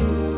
Bye.